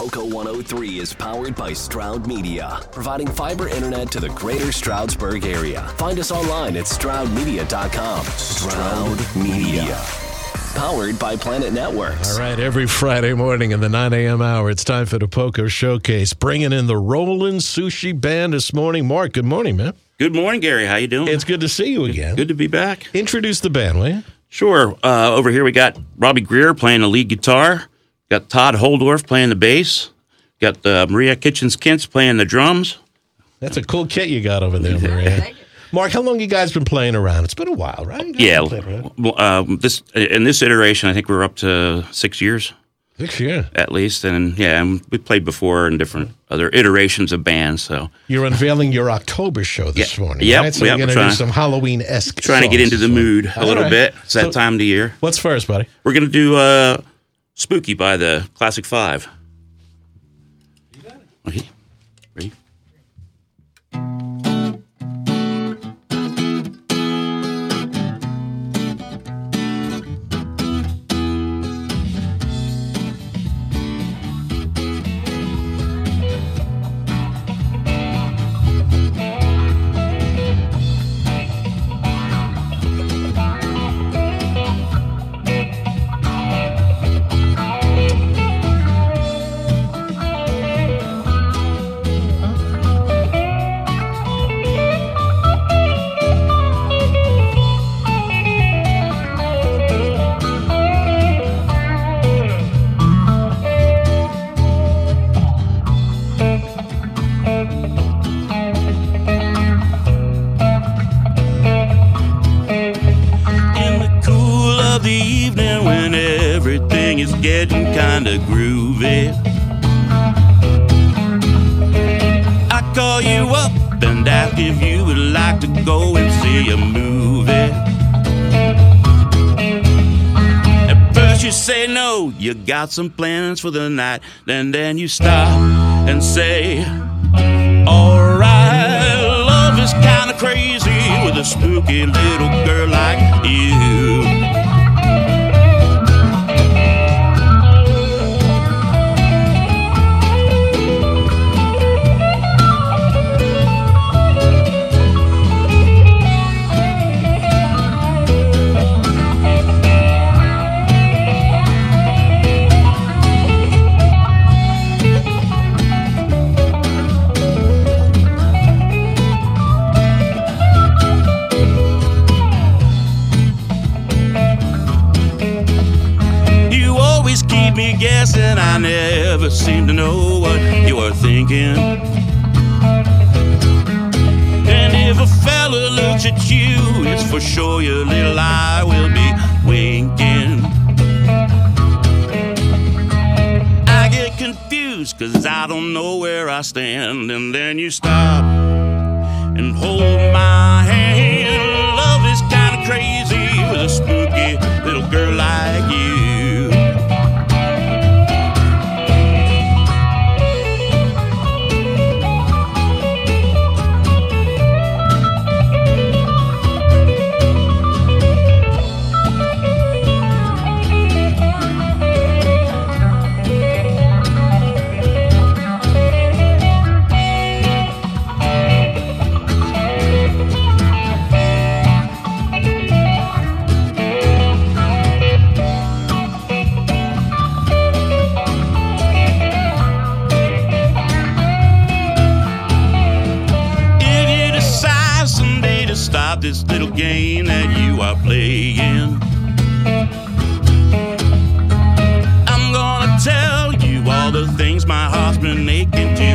Poco 103 is powered by Stroud Media, providing fiber internet to the greater Stroudsburg area. Find us online at stroudmedia.com. Stroud Media. Powered by Planet Networks. All right, every Friday morning in the 9 a.m. hour, it's time for the Poco Showcase. Bringing in the Rollin' Sushi Band this morning. Mark, good morning, man. Good morning, Gary. How you doing? It's good to see you again. good to be back. Introduce the band, will you? Sure. Uh, over here we got Robbie Greer playing the lead guitar. Got Todd Holdorf playing the bass. Got uh, Maria Kitchens Kintz playing the drums. That's a cool kit you got over there, Maria. Mark, how long you guys been playing around? It's been a while, right? Yeah. playing around. Well, Um, this in this iteration, I think we're up to six years Six years. at least, and yeah, and we played before in different other iterations of bands. So You're unveiling your October show this Yeah. morning, Yep, right? So yep, going to do some Halloween esque. trying to get into the mood a little bit. It's that time of the year. What's first, buddy? We're gonna do uh, "Spooky" by the Classic Five. Okay. Say no, you got some plans for the night. Then then you stop and say, Alright, love is kinda crazy with a spooky little girl like you. Guessing. I never seem to know what you are thinking. And if a fella looks at you, it's for sure your little eye will be winking. I get confused cause I don't know where I stand. And then you stop and hold my hand. Love is kinda crazy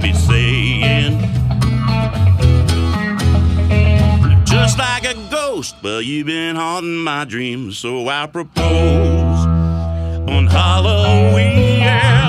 be saying. Just like a ghost, but you've been haunting my dreams, so I propose on Halloween. Yeah,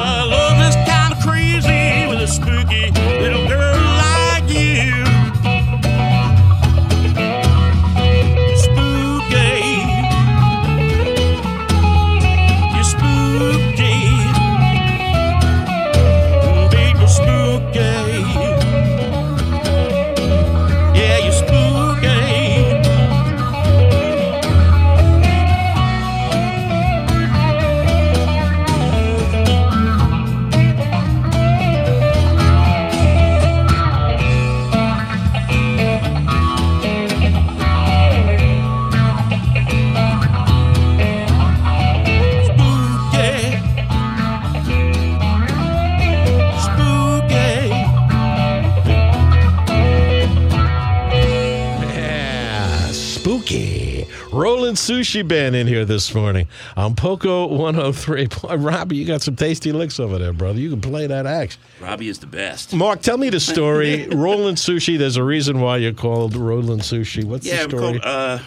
Sushi Band in here this morning on Poco 103. Boy, Robbie, you got some tasty licks over there, brother. You can play that axe. Robbie is the best. Mark, tell me the story. Rollin' Sushi, there's a reason why you're called Rollin' Sushi. What's Yeah, the story? called, uh,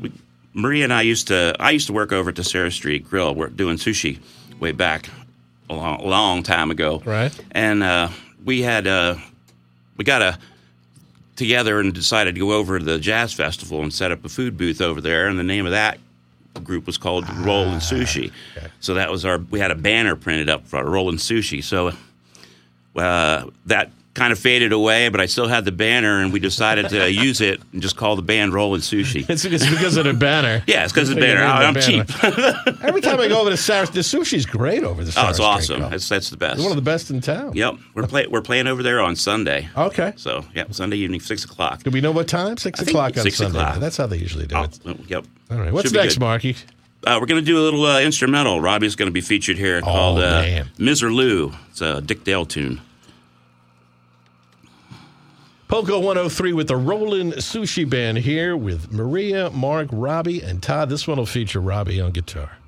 we, Maria and I used to. I used to work over at the Sarah Street Grill. We're doing sushi way back a long, long time ago. Right. And uh, we had uh, we got a together and decided to go over to the jazz festival and set up a food booth over there. And the name of that group was called Rollin' Sushi. So that was our. We had a banner printed up for Rollin' Sushi. So uh, that kind of faded away, but I still had the banner, and we decided to use it and just call the band Rollin' Sushi. it's, it's because of the banner. Yeah, it's because of the banner. I'm the cheap. Every time I go over to Sarah, the sushi's great over the Sarah Oh, it's awesome. Grill. That's that's the best. It's one of the best in town. Yep, we're play, we're playing over there on Sunday. Okay. So yeah, Sunday evening, six o'clock. Do we know what time? Six I o'clock on six Sunday. o'clock. That's how they usually do Oh, it. oh, yep. All right. What's Should next. Marky? Uh, we're going to do a little uh, instrumental. Robbie's going to be featured here called uh, Oh. Misirlou. It's a Dick Dale tune. Poco 103 with the Rollin' Sushi Band here with Maria, Mark, Robbie, and Todd. This one will feature Robbie on guitar.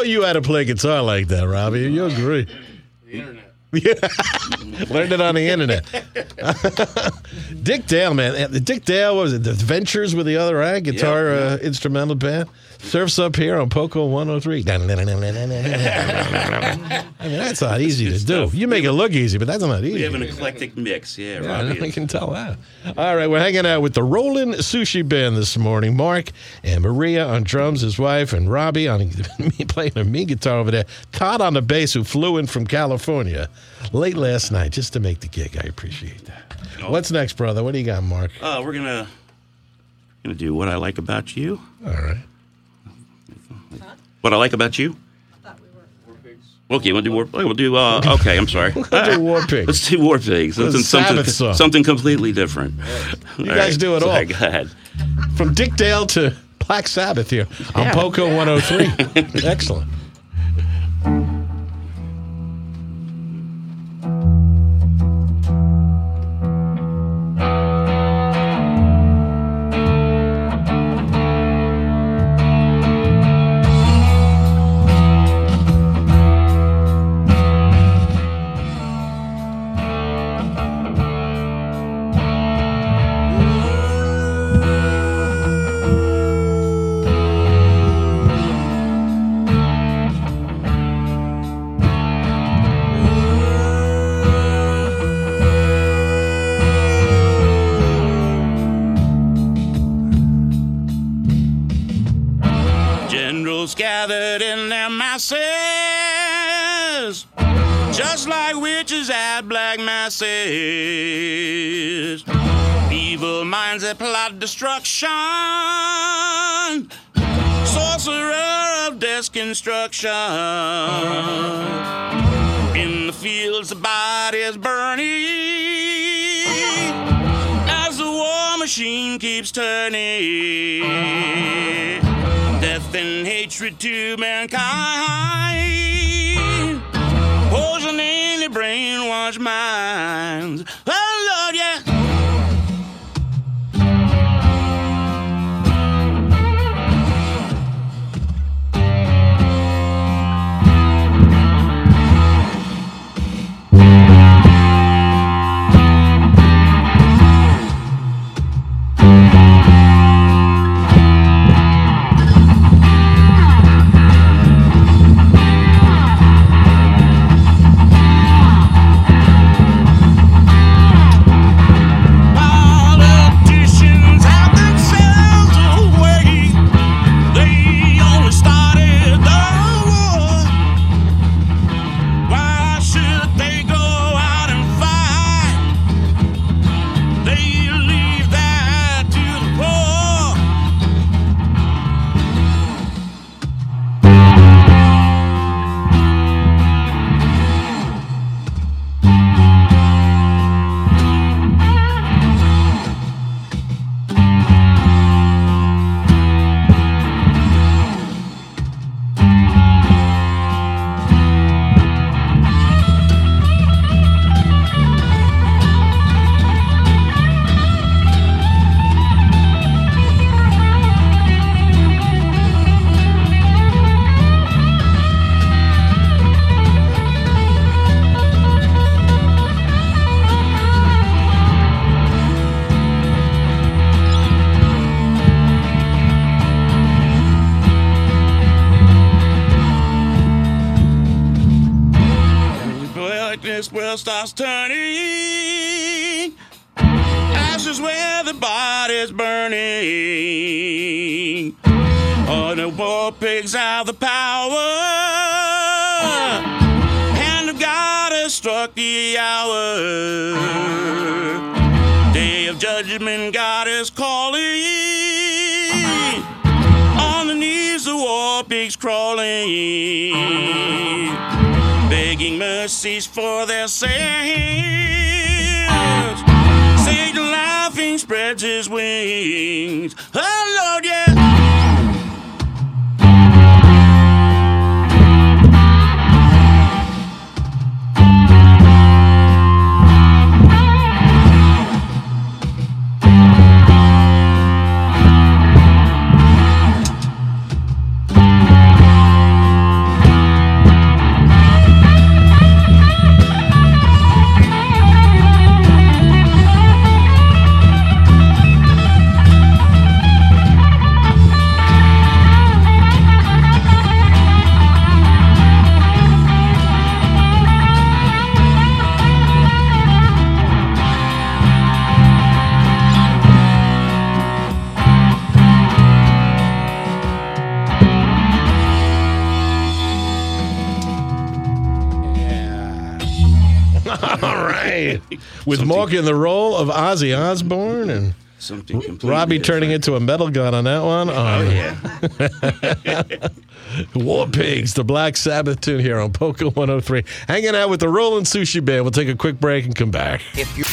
Taught you how to play guitar like that, Robbie? You agree? Yeah. Learned it on the internet. Dick Dale, man. Uh, Dick Dale, what was it? The Adventures with the Other Eye guitar Yeah, Uh, instrumental band. Surfs up here on Poco 103. I mean, that's not easy to do. You make it look easy, but that's not easy. We have an eclectic mix. Yeah, Yeah, Robbie. I can tell that. All right, we're hanging out with the Rollin' Sushi Band this morning. Mark and Maria on drums, his wife, and Robbie on me playing a me guitar over there. Todd on the bass, who flew in from California late last night just to make the gig. I appreciate that. What's next, brother? What do you got, Mark? Uh, we're gonna gonna do what I like about you. All right. What I like about you. I thought we were Warpigs. Okay, we'll do war. We'll do. Uh, okay, I'm sorry. We'll do War Pigs. Let's do war pigs. Something, something, song. something completely different. You guys do it all. Sorry, Go ahead. From Dick Dale to Black Sabbath here on Yeah. Poco 103. Excellent. Masses, just like witches at black masses. Evil minds that plot destruction, sorcerer of death construction. In the fields, the bodies burning as the war machine keeps turning. Death and hatred to mankind, poisoning the brainwashed minds. Oh starts turning. Ashes where the body's burning. Oh, the war pigs have the power. Hand of God has struck the hour. Day of judgment, God is calling. On the knees, the war pigs crawling mercies for their sins. Satan laughing spreads his wings. Oh With Mark in the role of Ozzy Osbourne and Something completely Robbie turning different. into a metal gun on that one. Oh Oh, yeah. War Pigs, the Black Sabbath tune here on Poco 103. Hanging out with the Rollin' Sushi Band. We'll take a quick break and come back. If you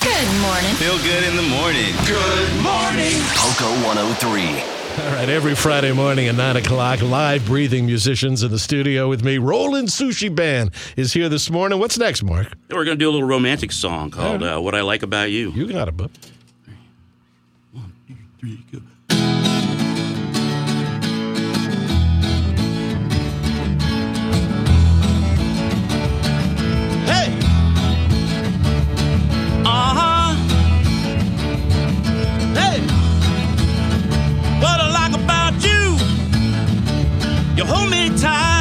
Good morning. Feel good in the morning. Good morning. Poco 103. All right, every Friday morning at 9 o'clock, live breathing musicians in the studio with me. Rollin' Sushi Band is here this morning. What's next, Mark? We're gonna do a little romantic song called uh, "What I Like About You." You got it, bub. Three, go. You hold me tight.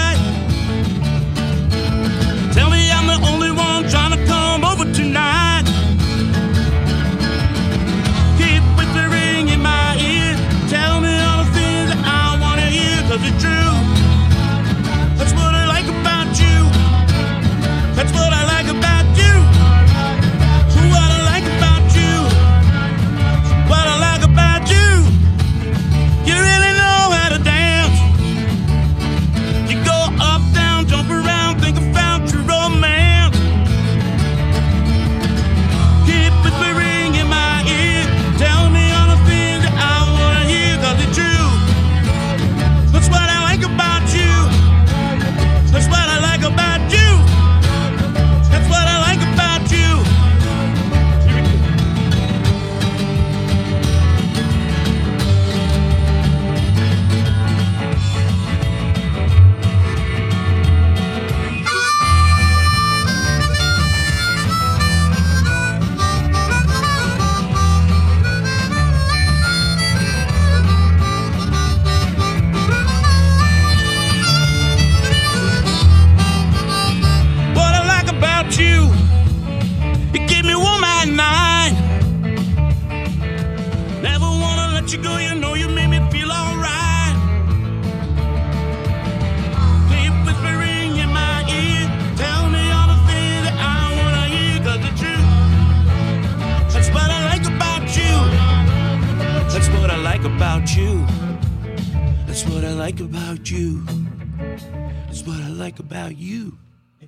about you. That's what I like about you.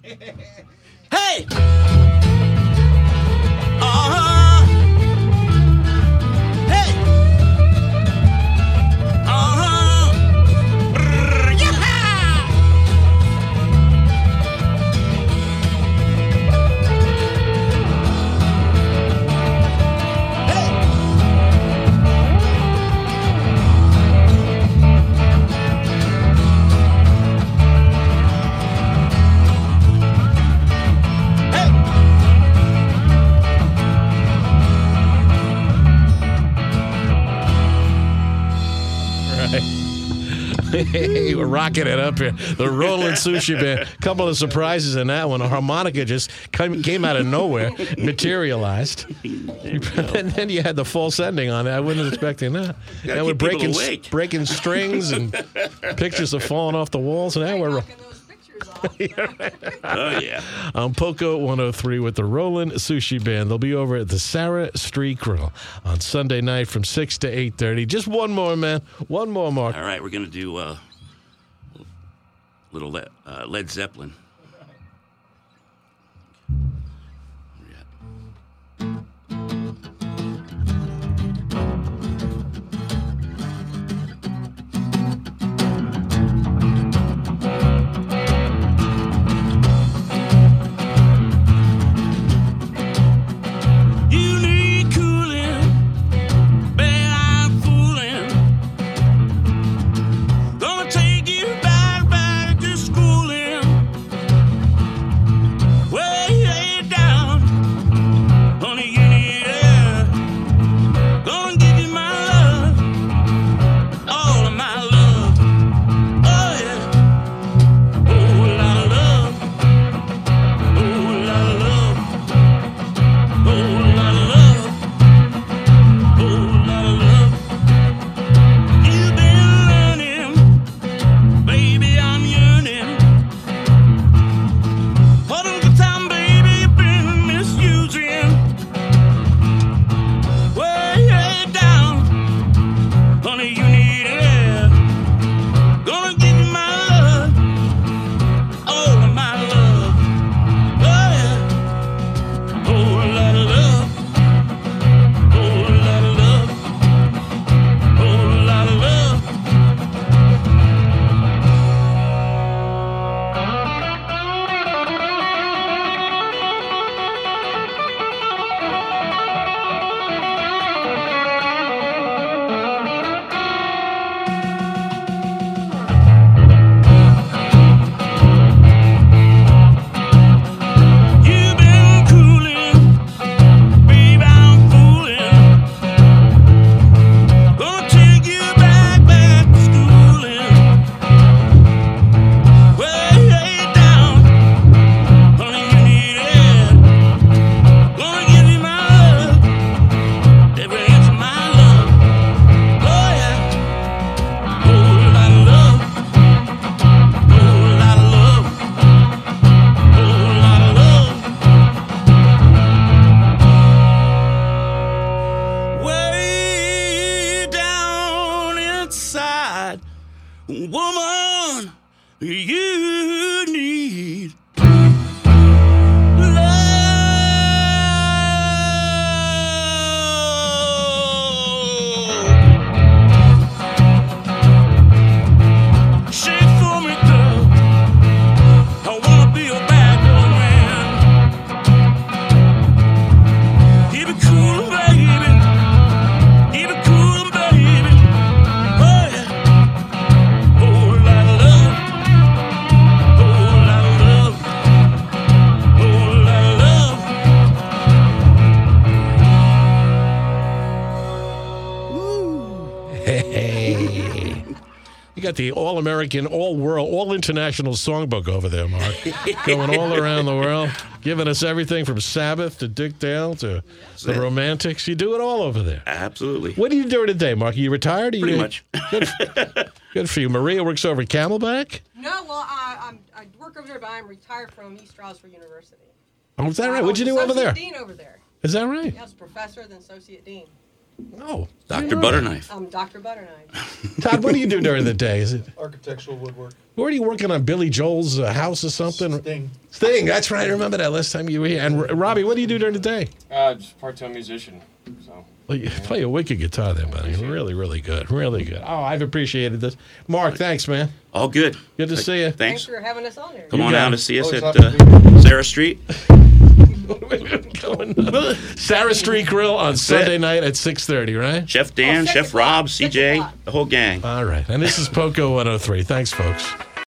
hey! we were rocking it up here. The Rolling Sushi Band. A couple of surprises in that one. A harmonica just came out of nowhere, materialized. and then you had the false ending on it. I wasn't expecting that. And we're breaking, breaking strings and pictures are falling off the walls. And now we're. oh yeah. On Poco 103 with the Rollin' Sushi Band. They'll be over at the Sarah Street Grill on Sunday night from 6 to 8:30. Just one more, man. One more, Mark. All right, we're gonna do. Uh little Le- uh, Led Zeppelin. Got the all American, all world, all international songbook over there, Mark. Going all around the world, giving us everything from Sabbath to Dick Dale to the it. Romantics. You do it all over there. Absolutely. What are you doing today, Mark? Are you retired? Are Pretty you, much. Good, good for you. Maria works over at Camelback. No, well, I, I'm, I work over there, but I'm retired from East Stroudsburg University. Oh, is that right? What'd you do over there? Associate Dean over there. Is that right? Yeah, I was a professor, then associate dean. Oh, Dr. Butterknife. I'm Dr. Butterknife. Todd, what do you do during the day? Is it Architectural woodwork. where are you working on Billy Joel's uh, house or something? Sting. Sting. That's right. I remember that last time you were here. And R- Robbie, what do you do during the day? Uh, just part-time musician. So Well, you play a wicked guitar there, buddy. Really, really good. Really good. Oh, I've appreciated this. Mark, thanks, man. All good. Good to see you. Thanks Thanks. for having us on here. Come You on got down it. to see us Always at happy to uh, Sarah Street. Going- Sarah Street Grill on Sunday night at 6.30, right? Chef Dan, Oh, six Chef. Rob, CJ, the whole gang. All right. And this is Poco 103. Thanks, folks.